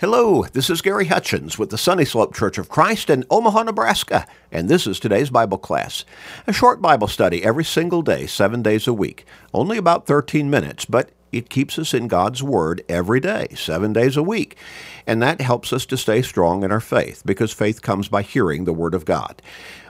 Hello, this is Gary Hutchins with the Sunny Slope Church of Christ in Omaha, Nebraska, and this is today's Bible class. A short Bible study every single day, seven days a week. Only about 13 minutes, but it keeps us in God's Word every day, seven days a week. And that helps us to stay strong in our faith, because faith comes by hearing the Word of God.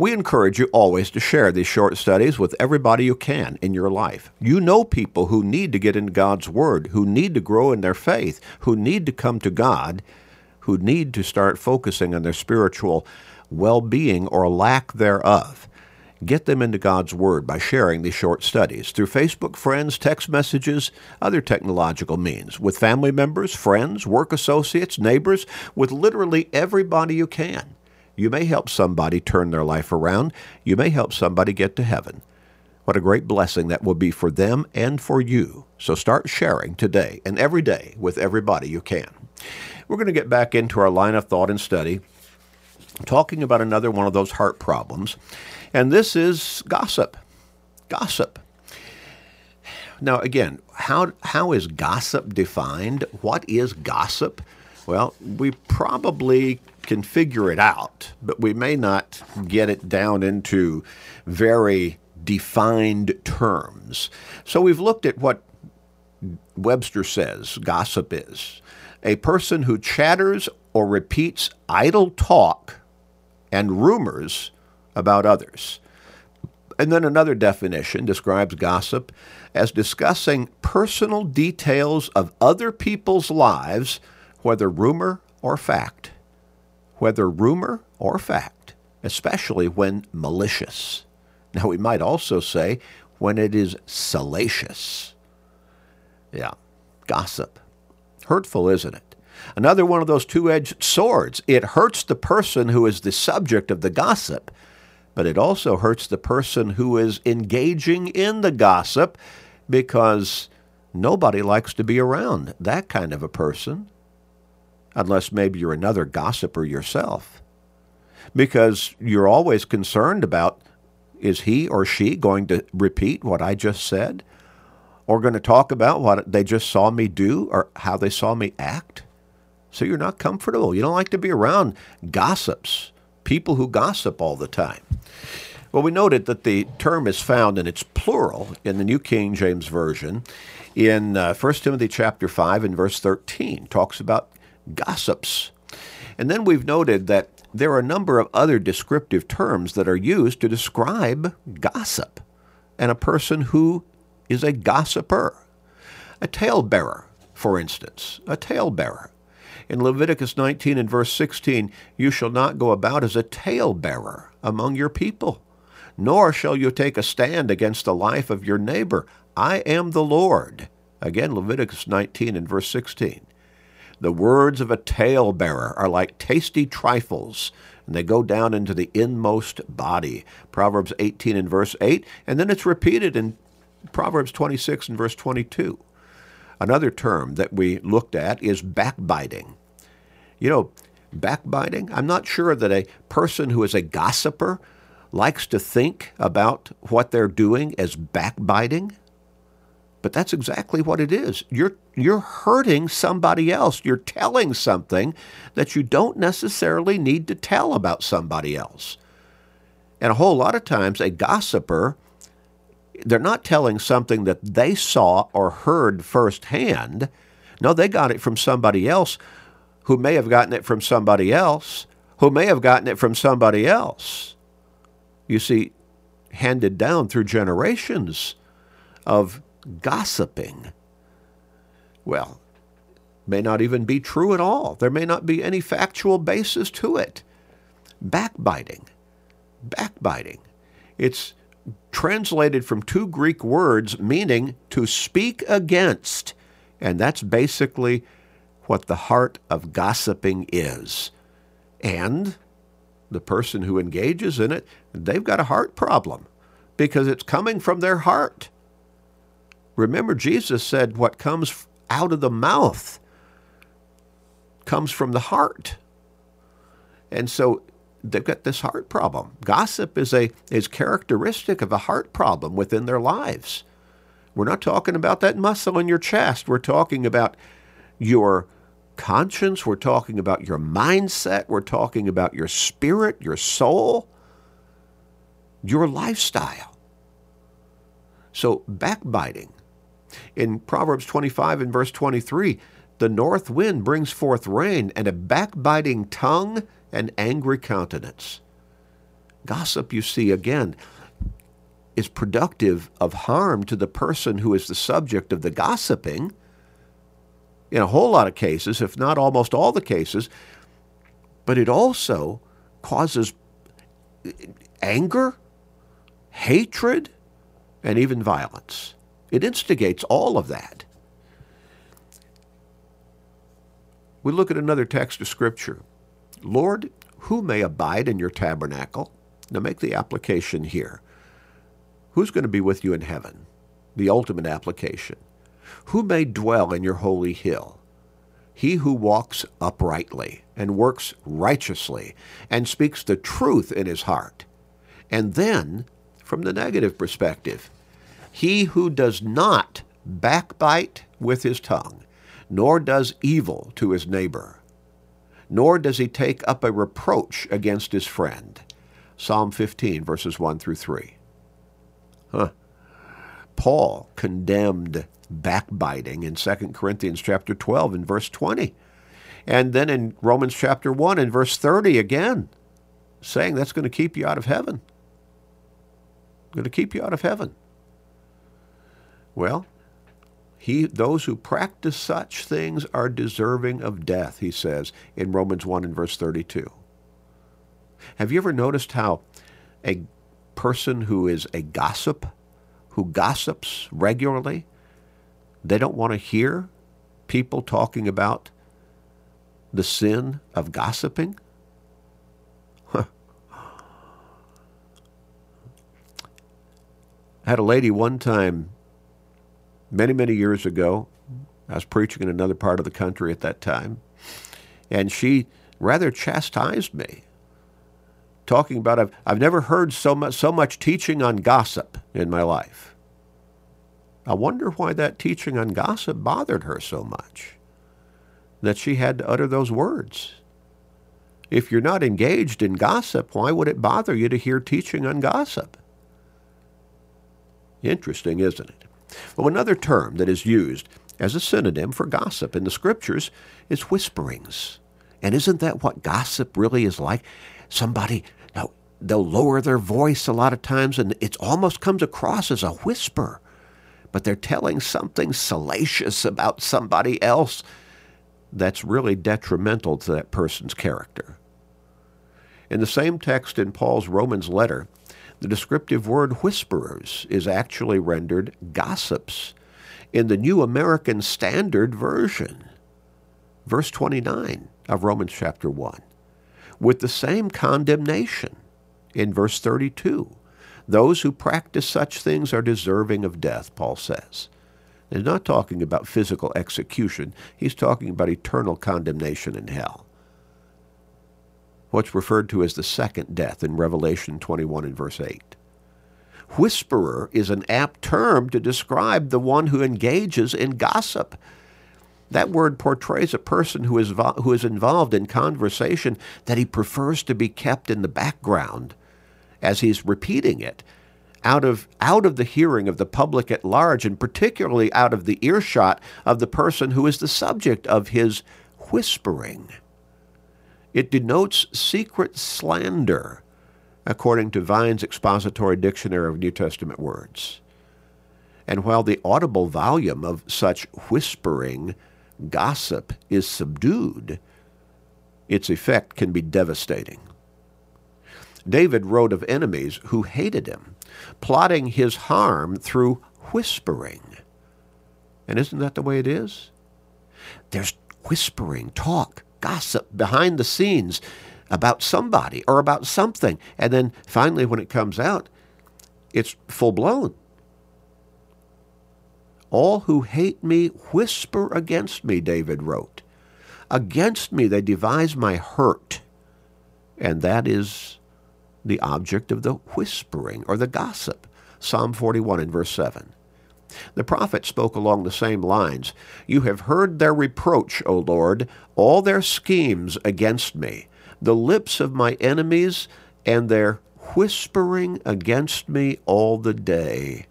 We encourage you always to share these short studies with everybody you can in your life. You know people who need to get in God's Word, who need to grow in their faith, who need to come to God, who need to start focusing on their spiritual well being or lack thereof. Get them into God's Word by sharing these short studies through Facebook friends, text messages, other technological means, with family members, friends, work associates, neighbors, with literally everybody you can. You may help somebody turn their life around. You may help somebody get to heaven. What a great blessing that will be for them and for you. So start sharing today and every day with everybody you can. We're going to get back into our line of thought and study, talking about another one of those heart problems. And this is gossip. Gossip. Now, again, how, how is gossip defined? What is gossip? Well, we probably can figure it out, but we may not get it down into very defined terms. So we've looked at what Webster says gossip is a person who chatters or repeats idle talk and rumors about others. And then another definition describes gossip as discussing personal details of other people's lives, whether rumor or fact whether rumor or fact, especially when malicious. Now, we might also say when it is salacious. Yeah, gossip. Hurtful, isn't it? Another one of those two edged swords. It hurts the person who is the subject of the gossip, but it also hurts the person who is engaging in the gossip because nobody likes to be around that kind of a person unless maybe you're another gossiper yourself. Because you're always concerned about is he or she going to repeat what I just said? Or going to talk about what they just saw me do or how they saw me act? So you're not comfortable. You don't like to be around gossips, people who gossip all the time. Well, we noted that the term is found in its plural in the New King James Version in uh, 1 Timothy chapter 5 and verse 13 talks about gossips. And then we've noted that there are a number of other descriptive terms that are used to describe gossip and a person who is a gossiper. A talebearer, for instance, a talebearer. In Leviticus 19 and verse 16, you shall not go about as a talebearer among your people, nor shall you take a stand against the life of your neighbor. I am the Lord. Again, Leviticus 19 and verse 16. The words of a talebearer are like tasty trifles, and they go down into the inmost body. Proverbs 18 and verse 8, and then it's repeated in Proverbs 26 and verse 22. Another term that we looked at is backbiting. You know, backbiting, I'm not sure that a person who is a gossiper likes to think about what they're doing as backbiting. But that's exactly what it is. You're, you're hurting somebody else. You're telling something that you don't necessarily need to tell about somebody else. And a whole lot of times, a gossiper, they're not telling something that they saw or heard firsthand. No, they got it from somebody else who may have gotten it from somebody else, who may have gotten it from somebody else. You see, handed down through generations of gossiping. Well, may not even be true at all. There may not be any factual basis to it. Backbiting. Backbiting. It's translated from two Greek words meaning to speak against. And that's basically what the heart of gossiping is. And the person who engages in it, they've got a heart problem because it's coming from their heart. Remember, Jesus said what comes out of the mouth comes from the heart. And so they've got this heart problem. Gossip is a is characteristic of a heart problem within their lives. We're not talking about that muscle in your chest. We're talking about your conscience. We're talking about your mindset. We're talking about your spirit, your soul, your lifestyle. So, backbiting. In Proverbs 25 and verse 23, the north wind brings forth rain, and a backbiting tongue and angry countenance. Gossip, you see, again, is productive of harm to the person who is the subject of the gossiping. In a whole lot of cases, if not almost all the cases, but it also causes anger, hatred, and even violence. It instigates all of that. We look at another text of Scripture. Lord, who may abide in your tabernacle? Now make the application here. Who's going to be with you in heaven? The ultimate application. Who may dwell in your holy hill? He who walks uprightly and works righteously and speaks the truth in his heart. And then, from the negative perspective, he who does not backbite with his tongue, nor does evil to his neighbor, nor does he take up a reproach against his friend. Psalm 15, verses 1 through 3. Huh. Paul condemned backbiting in 2 Corinthians chapter 12 and verse 20. And then in Romans chapter 1 and verse 30 again, saying that's going to keep you out of heaven. Going to keep you out of heaven. Well, he, those who practice such things are deserving of death, he says in Romans 1 and verse 32. Have you ever noticed how a person who is a gossip, who gossips regularly, they don't want to hear people talking about the sin of gossiping? I had a lady one time many, many years ago. I was preaching in another part of the country at that time. And she rather chastised me, talking about I've, I've never heard so much, so much teaching on gossip in my life. I wonder why that teaching on gossip bothered her so much that she had to utter those words. If you're not engaged in gossip, why would it bother you to hear teaching on gossip? Interesting, isn't it? Well, another term that is used as a synonym for gossip in the scriptures is whisperings. And isn't that what gossip really is like? Somebody, now, they'll lower their voice a lot of times and it almost comes across as a whisper, but they're telling something salacious about somebody else that's really detrimental to that person's character. In the same text in Paul's Romans letter, the descriptive word whisperers is actually rendered gossips in the New American Standard Version, verse 29 of Romans chapter 1, with the same condemnation in verse 32. Those who practice such things are deserving of death, Paul says. He's not talking about physical execution. He's talking about eternal condemnation in hell what's referred to as the second death in Revelation 21 and verse 8. Whisperer is an apt term to describe the one who engages in gossip. That word portrays a person who is, who is involved in conversation that he prefers to be kept in the background as he's repeating it, out of, out of the hearing of the public at large, and particularly out of the earshot of the person who is the subject of his whispering. It denotes secret slander, according to Vine's Expository Dictionary of New Testament Words. And while the audible volume of such whispering gossip is subdued, its effect can be devastating. David wrote of enemies who hated him, plotting his harm through whispering. And isn't that the way it is? There's whispering, talk, gossip behind the scenes about somebody or about something. And then finally, when it comes out, it's full blown. All who hate me whisper against me, David wrote. Against me they devise my hurt. And that is the object of the whispering or the gossip. Psalm 41 and verse 7. The prophet spoke along the same lines. You have heard their reproach, O Lord, all their schemes against me, the lips of my enemies, and their whispering against me all the day.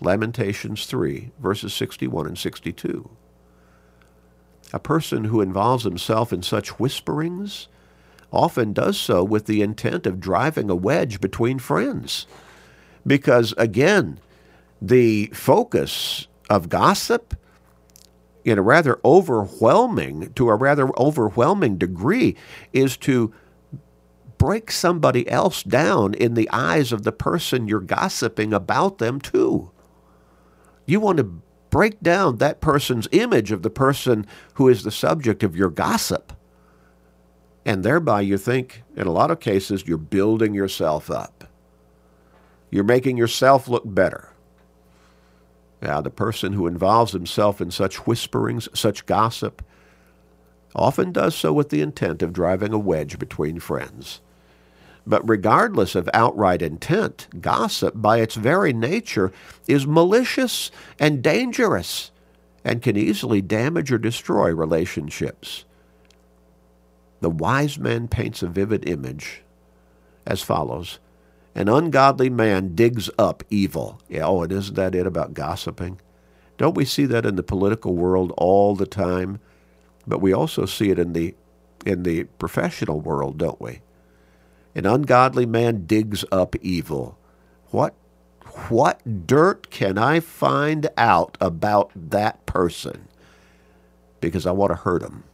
Lamentations 3, verses 61 and 62. A person who involves himself in such whisperings often does so with the intent of driving a wedge between friends. Because again, the focus of gossip in a rather overwhelming, to a rather overwhelming degree, is to break somebody else down in the eyes of the person you're gossiping about them to. You want to break down that person's image of the person who is the subject of your gossip. And thereby, you think, in a lot of cases, you're building yourself up. You're making yourself look better. Now, the person who involves himself in such whisperings, such gossip, often does so with the intent of driving a wedge between friends. But regardless of outright intent, gossip, by its very nature, is malicious and dangerous and can easily damage or destroy relationships. The wise man paints a vivid image as follows An ungodly man digs up evil. Yeah, oh, and isn't that it about gossiping? Don't we see that in the political world all the time? But we also see it in the in the professional world, don't we? An ungodly man digs up evil. What what dirt can I find out about that person? Because I want to hurt him.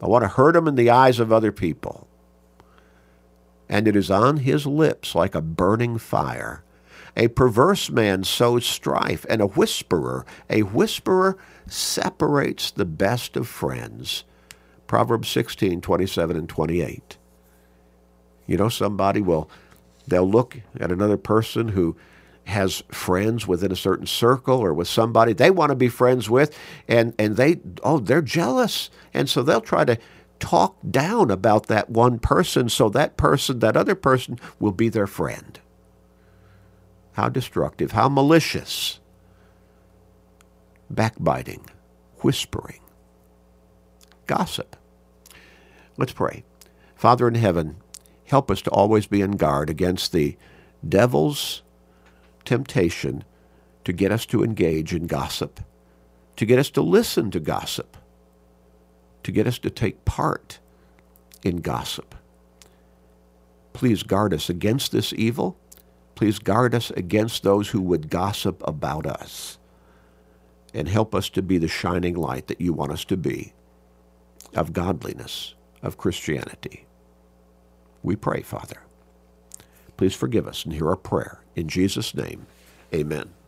I want to hurt him in the eyes of other people. And it is on his lips like a burning fire. A perverse man sows strife, and a whisperer, a whisperer separates the best of friends. Proverbs 16, 27 and 28. You know, somebody will, they'll look at another person who has friends within a certain circle or with somebody they want to be friends with, and, and they, oh, they're jealous. And so they'll try to talk down about that one person so that person, that other person, will be their friend. How destructive, how malicious. Backbiting, whispering, gossip. Let's pray. Father in heaven, help us to always be on guard against the devil's temptation to get us to engage in gossip, to get us to listen to gossip, to get us to take part in gossip. Please guard us against this evil. Please guard us against those who would gossip about us. And help us to be the shining light that you want us to be of godliness, of Christianity. We pray, Father. Please forgive us and hear our prayer. In Jesus' name, amen.